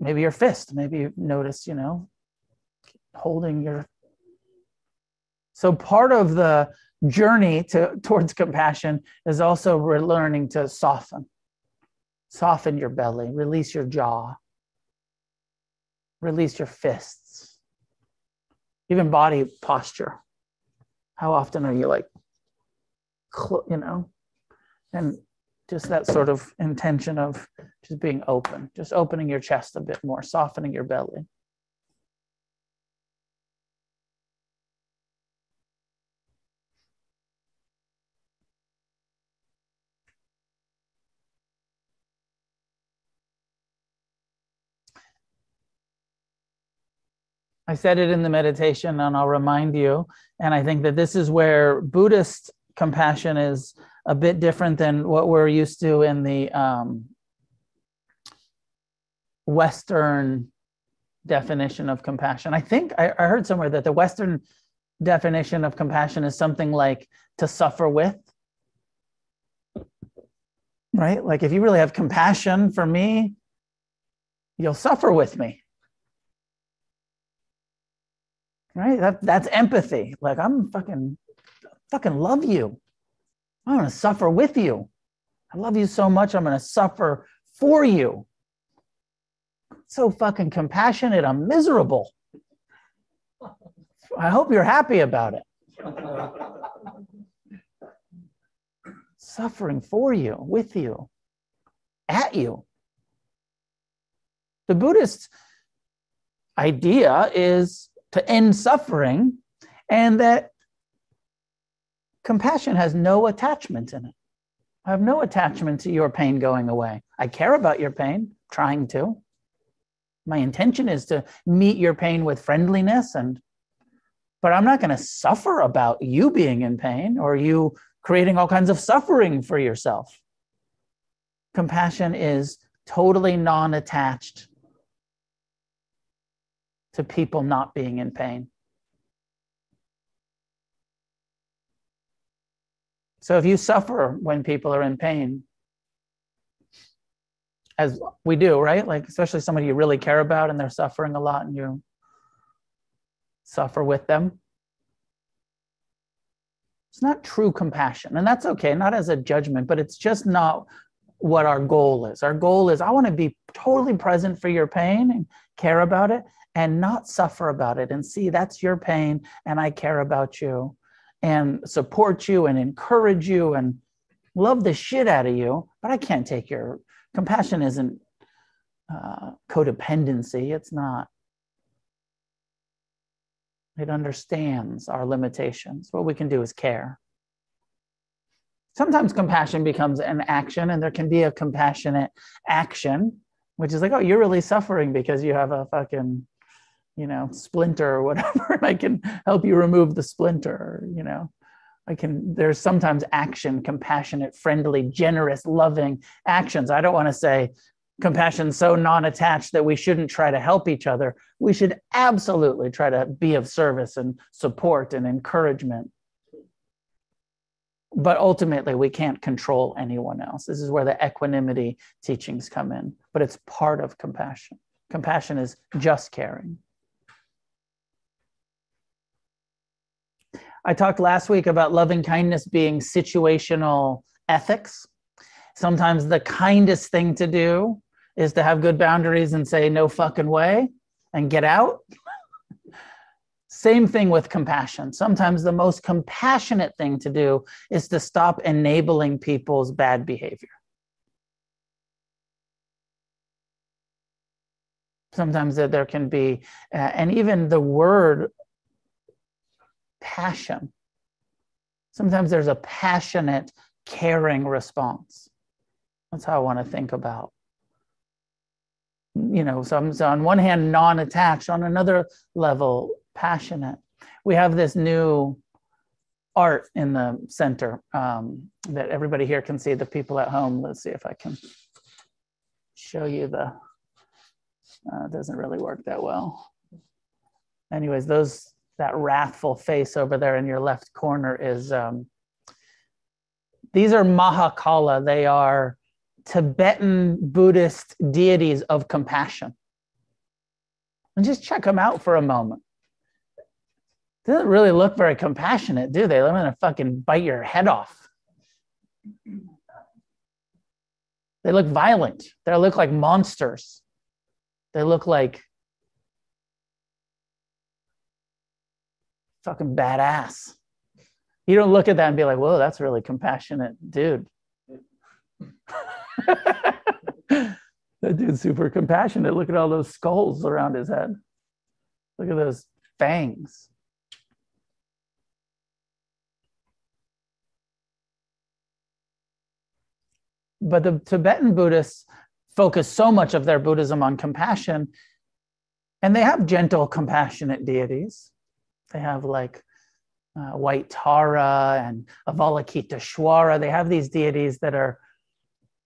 Maybe your fist. Maybe you notice, you know, holding your. So part of the journey to towards compassion is also learning to soften. Soften your belly, release your jaw, release your fists, even body posture. How often are you like, you know, and just that sort of intention of just being open, just opening your chest a bit more, softening your belly. I said it in the meditation, and I'll remind you. And I think that this is where Buddhist compassion is a bit different than what we're used to in the um, Western definition of compassion. I think I, I heard somewhere that the Western definition of compassion is something like to suffer with. Right? Like if you really have compassion for me, you'll suffer with me right? That, that's empathy. Like I'm fucking, fucking love you. I'm gonna suffer with you. I love you so much. I'm gonna suffer for you. So fucking compassionate. I'm miserable. I hope you're happy about it. Suffering for you, with you, at you. The Buddhist idea is to end suffering, and that compassion has no attachment in it. I have no attachment to your pain going away. I care about your pain, trying to. My intention is to meet your pain with friendliness and but I'm not going to suffer about you being in pain or you creating all kinds of suffering for yourself. Compassion is totally non attached to people not being in pain. So if you suffer when people are in pain, as we do, right? Like, especially somebody you really care about and they're suffering a lot and you suffer with them. It's not true compassion. And that's okay, not as a judgment, but it's just not what our goal is. Our goal is I want to be totally present for your pain and care about it and not suffer about it and see that's your pain and I care about you and support you and encourage you and love the shit out of you, but I can't take your compassion isn't uh, codependency. It's not. It understands our limitations. What we can do is care. Sometimes compassion becomes an action, and there can be a compassionate action, which is like, oh, you're really suffering because you have a fucking you know splinter or whatever [laughs] and i can help you remove the splinter you know. I can there's sometimes action compassionate friendly generous loving actions. I don't want to say compassion so non-attached that we shouldn't try to help each other. We should absolutely try to be of service and support and encouragement. But ultimately we can't control anyone else. This is where the equanimity teachings come in but it's part of compassion. Compassion is just caring I talked last week about loving kindness being situational ethics. Sometimes the kindest thing to do is to have good boundaries and say, no fucking way, and get out. [laughs] Same thing with compassion. Sometimes the most compassionate thing to do is to stop enabling people's bad behavior. Sometimes there can be, uh, and even the word passion, sometimes there's a passionate, caring response. That's how I want to think about you know, so, so on one hand, non-attached, on another level, passionate. We have this new art in the center um, that everybody here can see, the people at home. Let's see if I can show you the, uh, doesn't really work that well. Anyways, those, that wrathful face over there in your left corner is, um, these are Mahakala. They are Tibetan Buddhist deities of compassion. And just check them out for a moment. They don't really look very compassionate, do they? They're gonna fucking bite your head off. They look violent. They look like monsters. They look like fucking badass. You don't look at that and be like, whoa, that's really compassionate, dude. [laughs] that dude's super compassionate. Look at all those skulls around his head. Look at those fangs. But the Tibetan Buddhists focus so much of their Buddhism on compassion, and they have gentle, compassionate deities. They have like uh, White Tara and Avalokiteshvara. They have these deities that are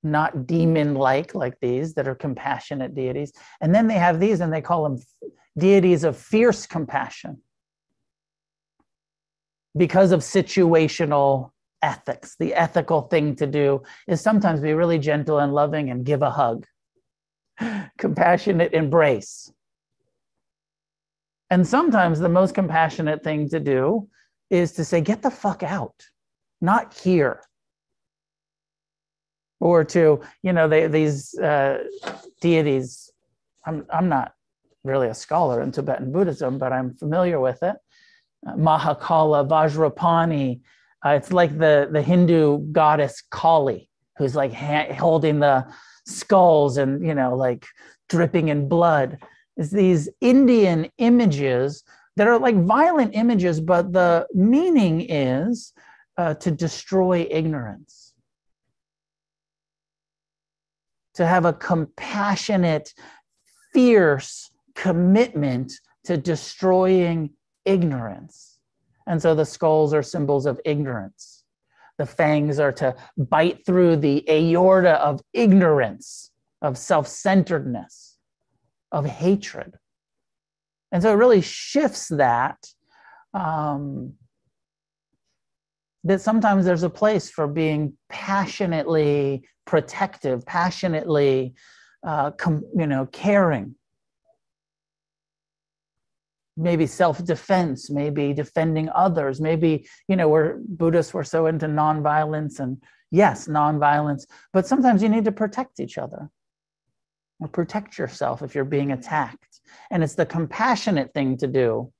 not demon like, like these, that are compassionate deities. And then they have these, and they call them deities of fierce compassion because of situational ethics. The ethical thing to do is sometimes be really gentle and loving and give a hug, [laughs] compassionate embrace. And sometimes the most compassionate thing to do is to say, get the fuck out, not here. Or to you know they, these uh, deities I'm, I'm not really a scholar in tibetan buddhism but i'm familiar with it. Uh, mahakala vajrapani uh, it's like the, the hindu goddess kali who's like ha- holding the skulls and you know like dripping in blood is these indian images that are like violent images but the meaning is uh, to destroy ignorance to have a compassionate, fierce commitment to destroying ignorance. And so the skulls are symbols of ignorance. The fangs are to bite through the aorta of ignorance, of self centeredness, of hatred. And so it really shifts that. Um, that sometimes there's a place for being passionately protective, passionately, uh, com, you know, caring. Maybe self-defense, maybe defending others, maybe you know, we're Buddhists. We're so into nonviolence, and yes, nonviolence. But sometimes you need to protect each other, or protect yourself if you're being attacked. And it's the compassionate thing to do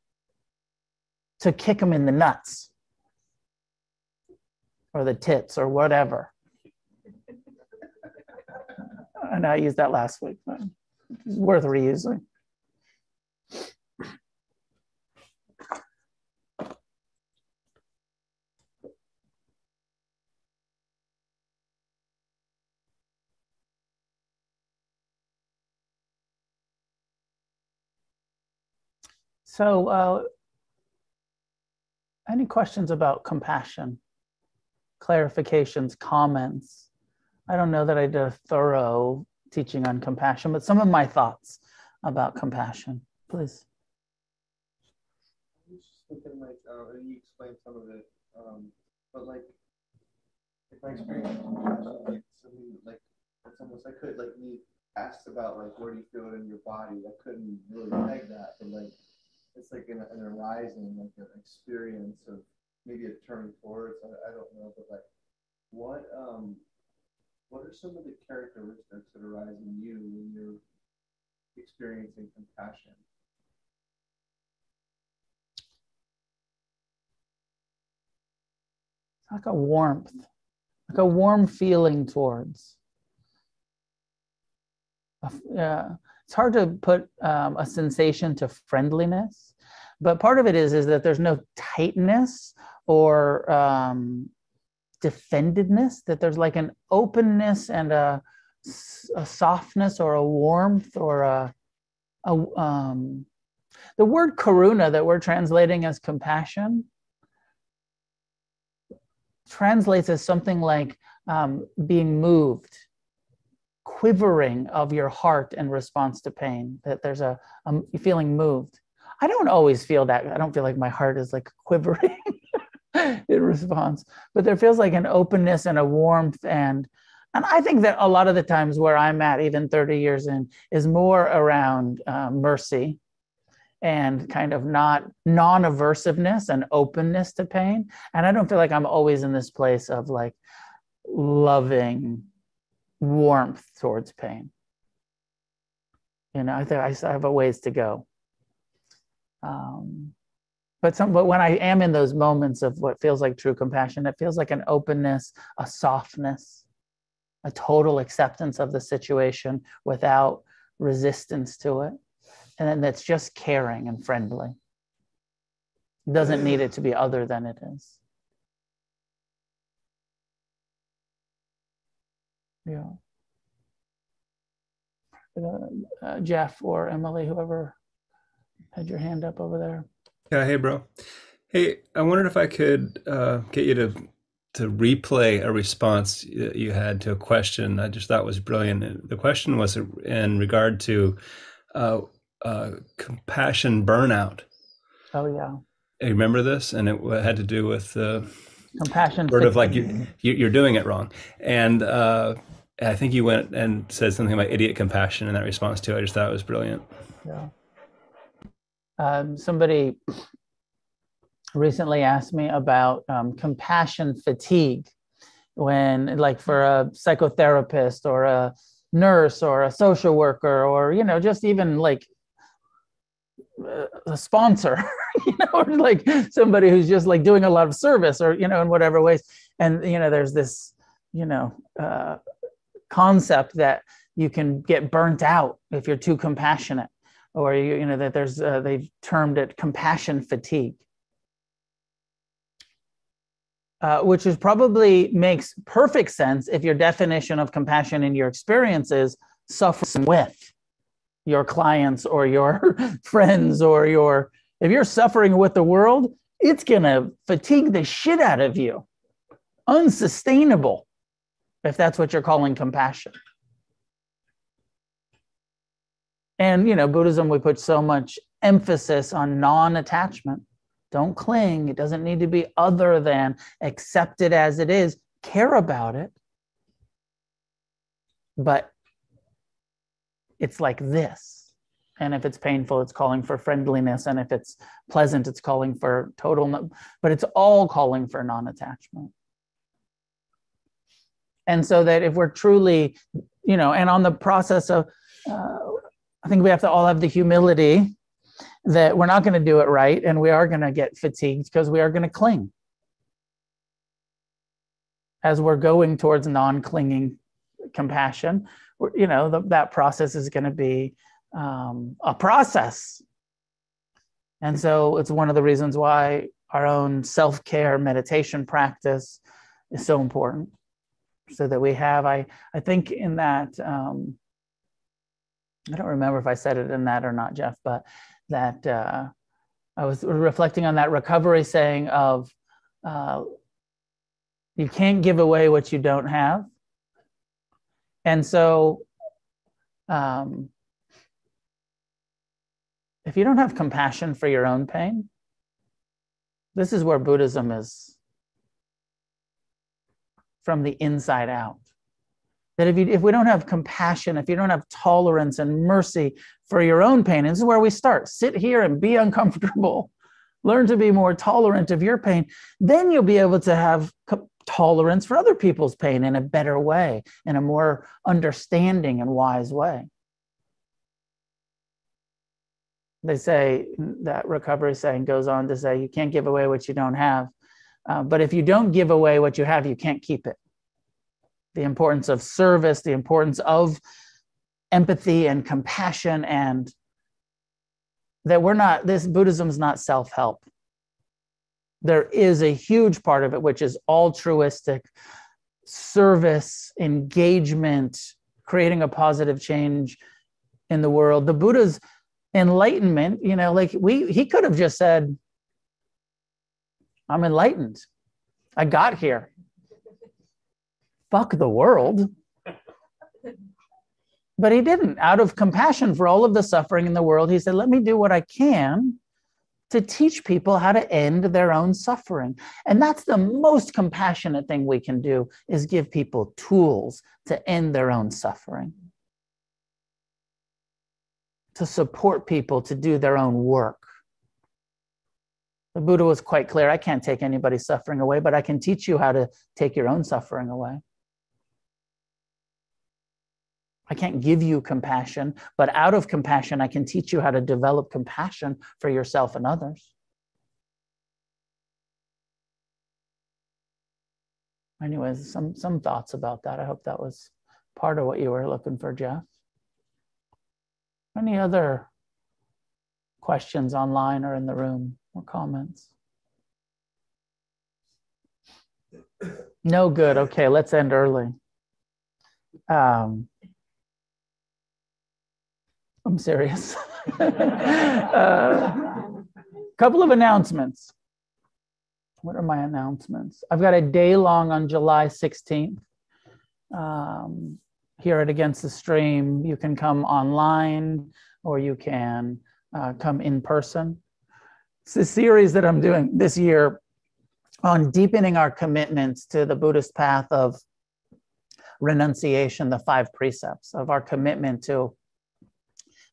to kick them in the nuts or the tits or whatever [laughs] and I used that last week, but it's worth reusing. So, uh, any questions about compassion, clarifications, comments? I don't know that I did a thorough teaching on compassion, but some of my thoughts about compassion, please. I was just thinking, like, uh, and you explained some of it, um, but like, if I experience like, something like, it's almost I could like me asked about like where do you feel it in your body. I couldn't really peg that, but like, it's like an, an arising, like an experience of maybe a turning towards. I, I don't know, but like, what um, what are some of the characteristics that arise in you when you're experiencing compassion? It's like a warmth, like a warm feeling towards. Yeah, it's hard to put um, a sensation to friendliness, but part of it is is that there's no tightness or um, defendedness. That there's like an openness and a, a softness or a warmth or a, a um, the word karuna that we're translating as compassion translates as something like um, being moved, quivering of your heart in response to pain, that there's a, a feeling moved. I don't always feel that. I don't feel like my heart is like [laughs] quivering in response, but there feels like an openness and a warmth and and I think that a lot of the times where I'm at, even 30 years in, is more around uh, mercy and kind of not non-aversiveness and openness to pain and i don't feel like i'm always in this place of like loving warmth towards pain you know i think i have a ways to go um, but some but when i am in those moments of what feels like true compassion it feels like an openness a softness a total acceptance of the situation without resistance to it and then that's just caring and friendly. Doesn't need it to be other than it is. Yeah. Uh, uh, Jeff or Emily, whoever had your hand up over there. Yeah, hey, bro. Hey, I wondered if I could uh, get you to to replay a response you had to a question I just thought was brilliant. The question was in regard to uh, uh, compassion burnout. Oh yeah. You remember this, and it had to do with uh, compassion. Sort of like you, you are doing it wrong, and uh, I think you went and said something about idiot compassion in that response too. I just thought it was brilliant. Yeah. Um, somebody recently asked me about um, compassion fatigue when, like, for a psychotherapist or a nurse or a social worker or you know just even like a sponsor [laughs] you know or like somebody who's just like doing a lot of service or you know in whatever ways and you know there's this you know uh, concept that you can get burnt out if you're too compassionate or you, you know that there's uh, they've termed it compassion fatigue. Uh, which is probably makes perfect sense if your definition of compassion in your experience is suffering with your clients or your [laughs] friends or your if you're suffering with the world it's going to fatigue the shit out of you. Unsustainable if that's what you're calling compassion and you know buddhism we put so much emphasis on non-attachment don't cling it doesn't need to be other than accept it as it is care about it but it's like this. And if it's painful, it's calling for friendliness. And if it's pleasant, it's calling for total, no, but it's all calling for non attachment. And so that if we're truly, you know, and on the process of, uh, I think we have to all have the humility that we're not going to do it right and we are going to get fatigued because we are going to cling. As we're going towards non clinging compassion you know the, that process is going to be um, a process. And so it's one of the reasons why our own self-care meditation practice is so important so that we have i i think in that um, i don't remember if i said it in that or not jeff but that uh, i was reflecting on that recovery saying of uh, you can't give away what you don't have. And so, um, if you don't have compassion for your own pain, this is where Buddhism is from the inside out. That if, you, if we don't have compassion, if you don't have tolerance and mercy for your own pain, and this is where we start sit here and be [laughs] uncomfortable, learn to be more tolerant of your pain, then you'll be able to have tolerance for other people's pain in a better way, in a more understanding and wise way. They say that recovery saying goes on to say, you can't give away what you don't have. Uh, but if you don't give away what you have, you can't keep it. The importance of service, the importance of empathy and compassion, and that we're not, this Buddhism is not self help. There is a huge part of it, which is altruistic service, engagement, creating a positive change in the world. The Buddha's enlightenment, you know, like we, he could have just said, I'm enlightened. I got here. Fuck the world. But he didn't. Out of compassion for all of the suffering in the world, he said, Let me do what I can to teach people how to end their own suffering. And that's the most compassionate thing we can do is give people tools to end their own suffering. To support people to do their own work. The Buddha was quite clear I can't take anybody's suffering away, but I can teach you how to take your own suffering away. I can't give you compassion, but out of compassion, I can teach you how to develop compassion for yourself and others. Anyways, some, some thoughts about that. I hope that was part of what you were looking for, Jeff. Any other questions online or in the room? More comments? No good. Okay, let's end early. Um, I'm serious. A [laughs] uh, couple of announcements. What are my announcements? I've got a day long on July 16th. Um, here at Against the Stream, you can come online or you can uh, come in person. It's a series that I'm doing this year on deepening our commitments to the Buddhist path of renunciation, the five precepts of our commitment to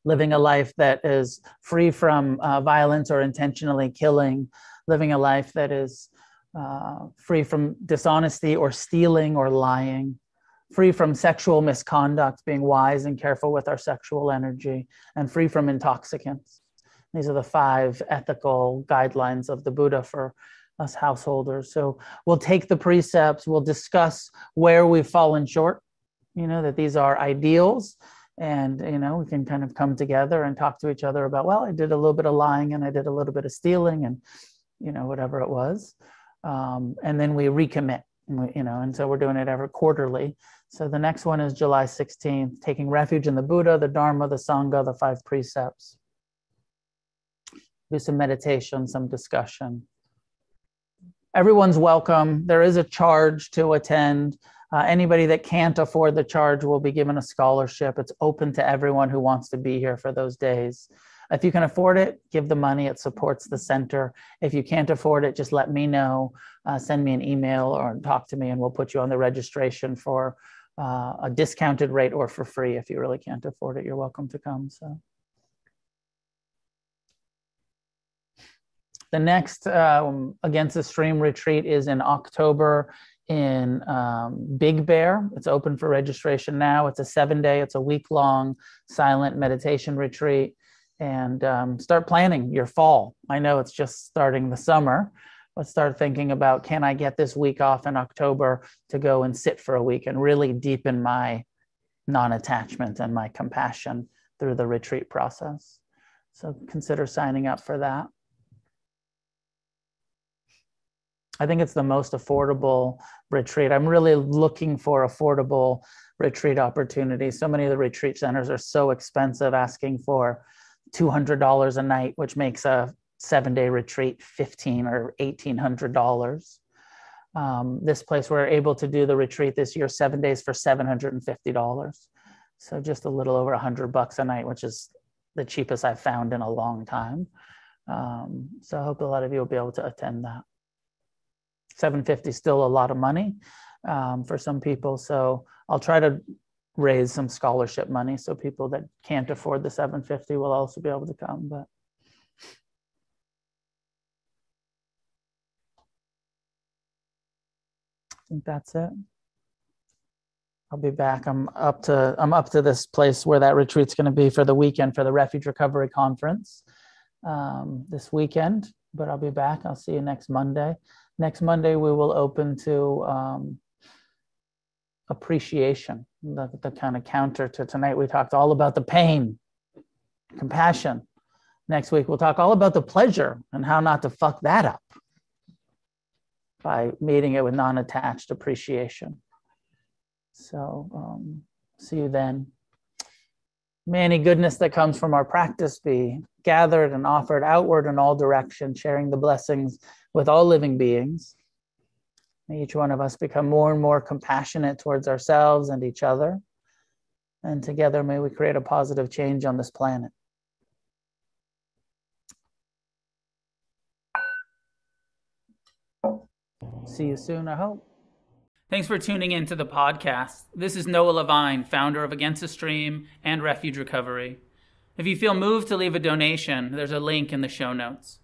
living a life that is free from uh, violence or intentionally killing, living a life that is uh, free from dishonesty or stealing or lying, free from sexual misconduct, being wise and careful with our sexual energy, and free from intoxicants. These are the five ethical guidelines of the Buddha for us householders. So we'll take the precepts, we'll discuss where we've fallen short, you know, that these are ideals. And, you know, we can kind of come together and talk to each other about, well, I did a little bit of lying and I did a little bit of stealing and, you know, whatever it was. Um, and then we recommit, you know, and so we're doing it every quarterly. So the next one is July 16th, taking refuge in the Buddha, the Dharma, the Sangha, the five precepts do some meditation, some discussion. Everyone's welcome. There is a charge to attend. Uh, anybody that can't afford the charge will be given a scholarship. It's open to everyone who wants to be here for those days. If you can afford it, give the money. It supports the center. If you can't afford it, just let me know. Uh, send me an email or talk to me, and we'll put you on the registration for uh, a discounted rate or for free. If you really can't afford it, you're welcome to come. So. The next um, Against the Stream retreat is in October in um, Big Bear. It's open for registration now. It's a seven day, it's a week long silent meditation retreat. And um, start planning your fall. I know it's just starting the summer. Let's start thinking about can I get this week off in October to go and sit for a week and really deepen my non attachment and my compassion through the retreat process. So consider signing up for that. I think it's the most affordable retreat. I'm really looking for affordable retreat opportunities. So many of the retreat centers are so expensive, asking for $200 a night, which makes a seven day retreat 15 or $1,800. Um, this place, we're able to do the retreat this year, seven days for $750. So just a little over 100 bucks a night, which is the cheapest I've found in a long time. Um, so I hope a lot of you will be able to attend that. 750 is still a lot of money um, for some people. So I'll try to raise some scholarship money so people that can't afford the 750 will also be able to come. But I think that's it. I'll be back. I'm up to I'm up to this place where that retreat's going to be for the weekend for the Refuge Recovery Conference um, this weekend but I'll be back. I'll see you next Monday. Next Monday, we will open to um, appreciation, the, the kind of counter to tonight. We talked all about the pain, compassion. Next week, we'll talk all about the pleasure and how not to fuck that up by meeting it with non attached appreciation. So, um, see you then. May any goodness that comes from our practice be gathered and offered outward in all directions, sharing the blessings with all living beings. May each one of us become more and more compassionate towards ourselves and each other. And together, may we create a positive change on this planet. See you soon, I hope. Thanks for tuning in to the podcast. This is Noah Levine, founder of Against the Stream and Refuge Recovery. If you feel moved to leave a donation, there's a link in the show notes.